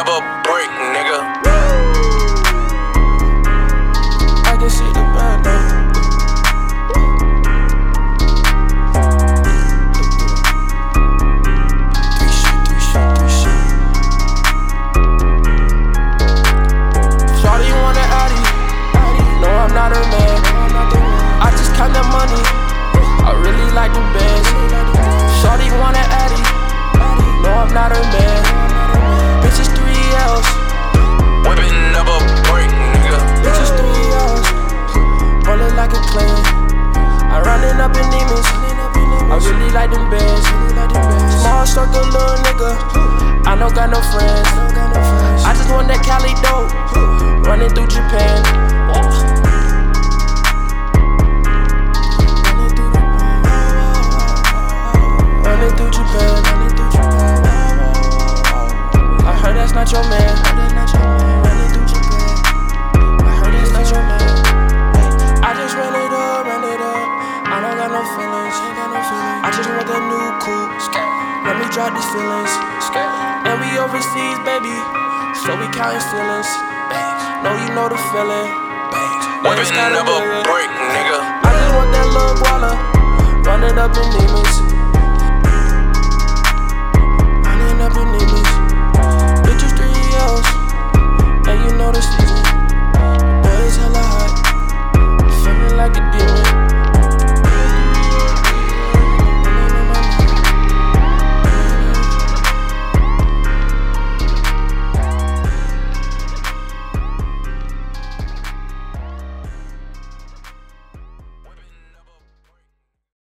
never really like them bands. Small circle, little nigga. I don't got no friends. I just want that Cali dope. Running through Japan. Drop these feelings. And we overseas, baby. So we counting feelings. Know you know the feeling. Weapon never break, nigga. I just want that little guala. Run it up in demons.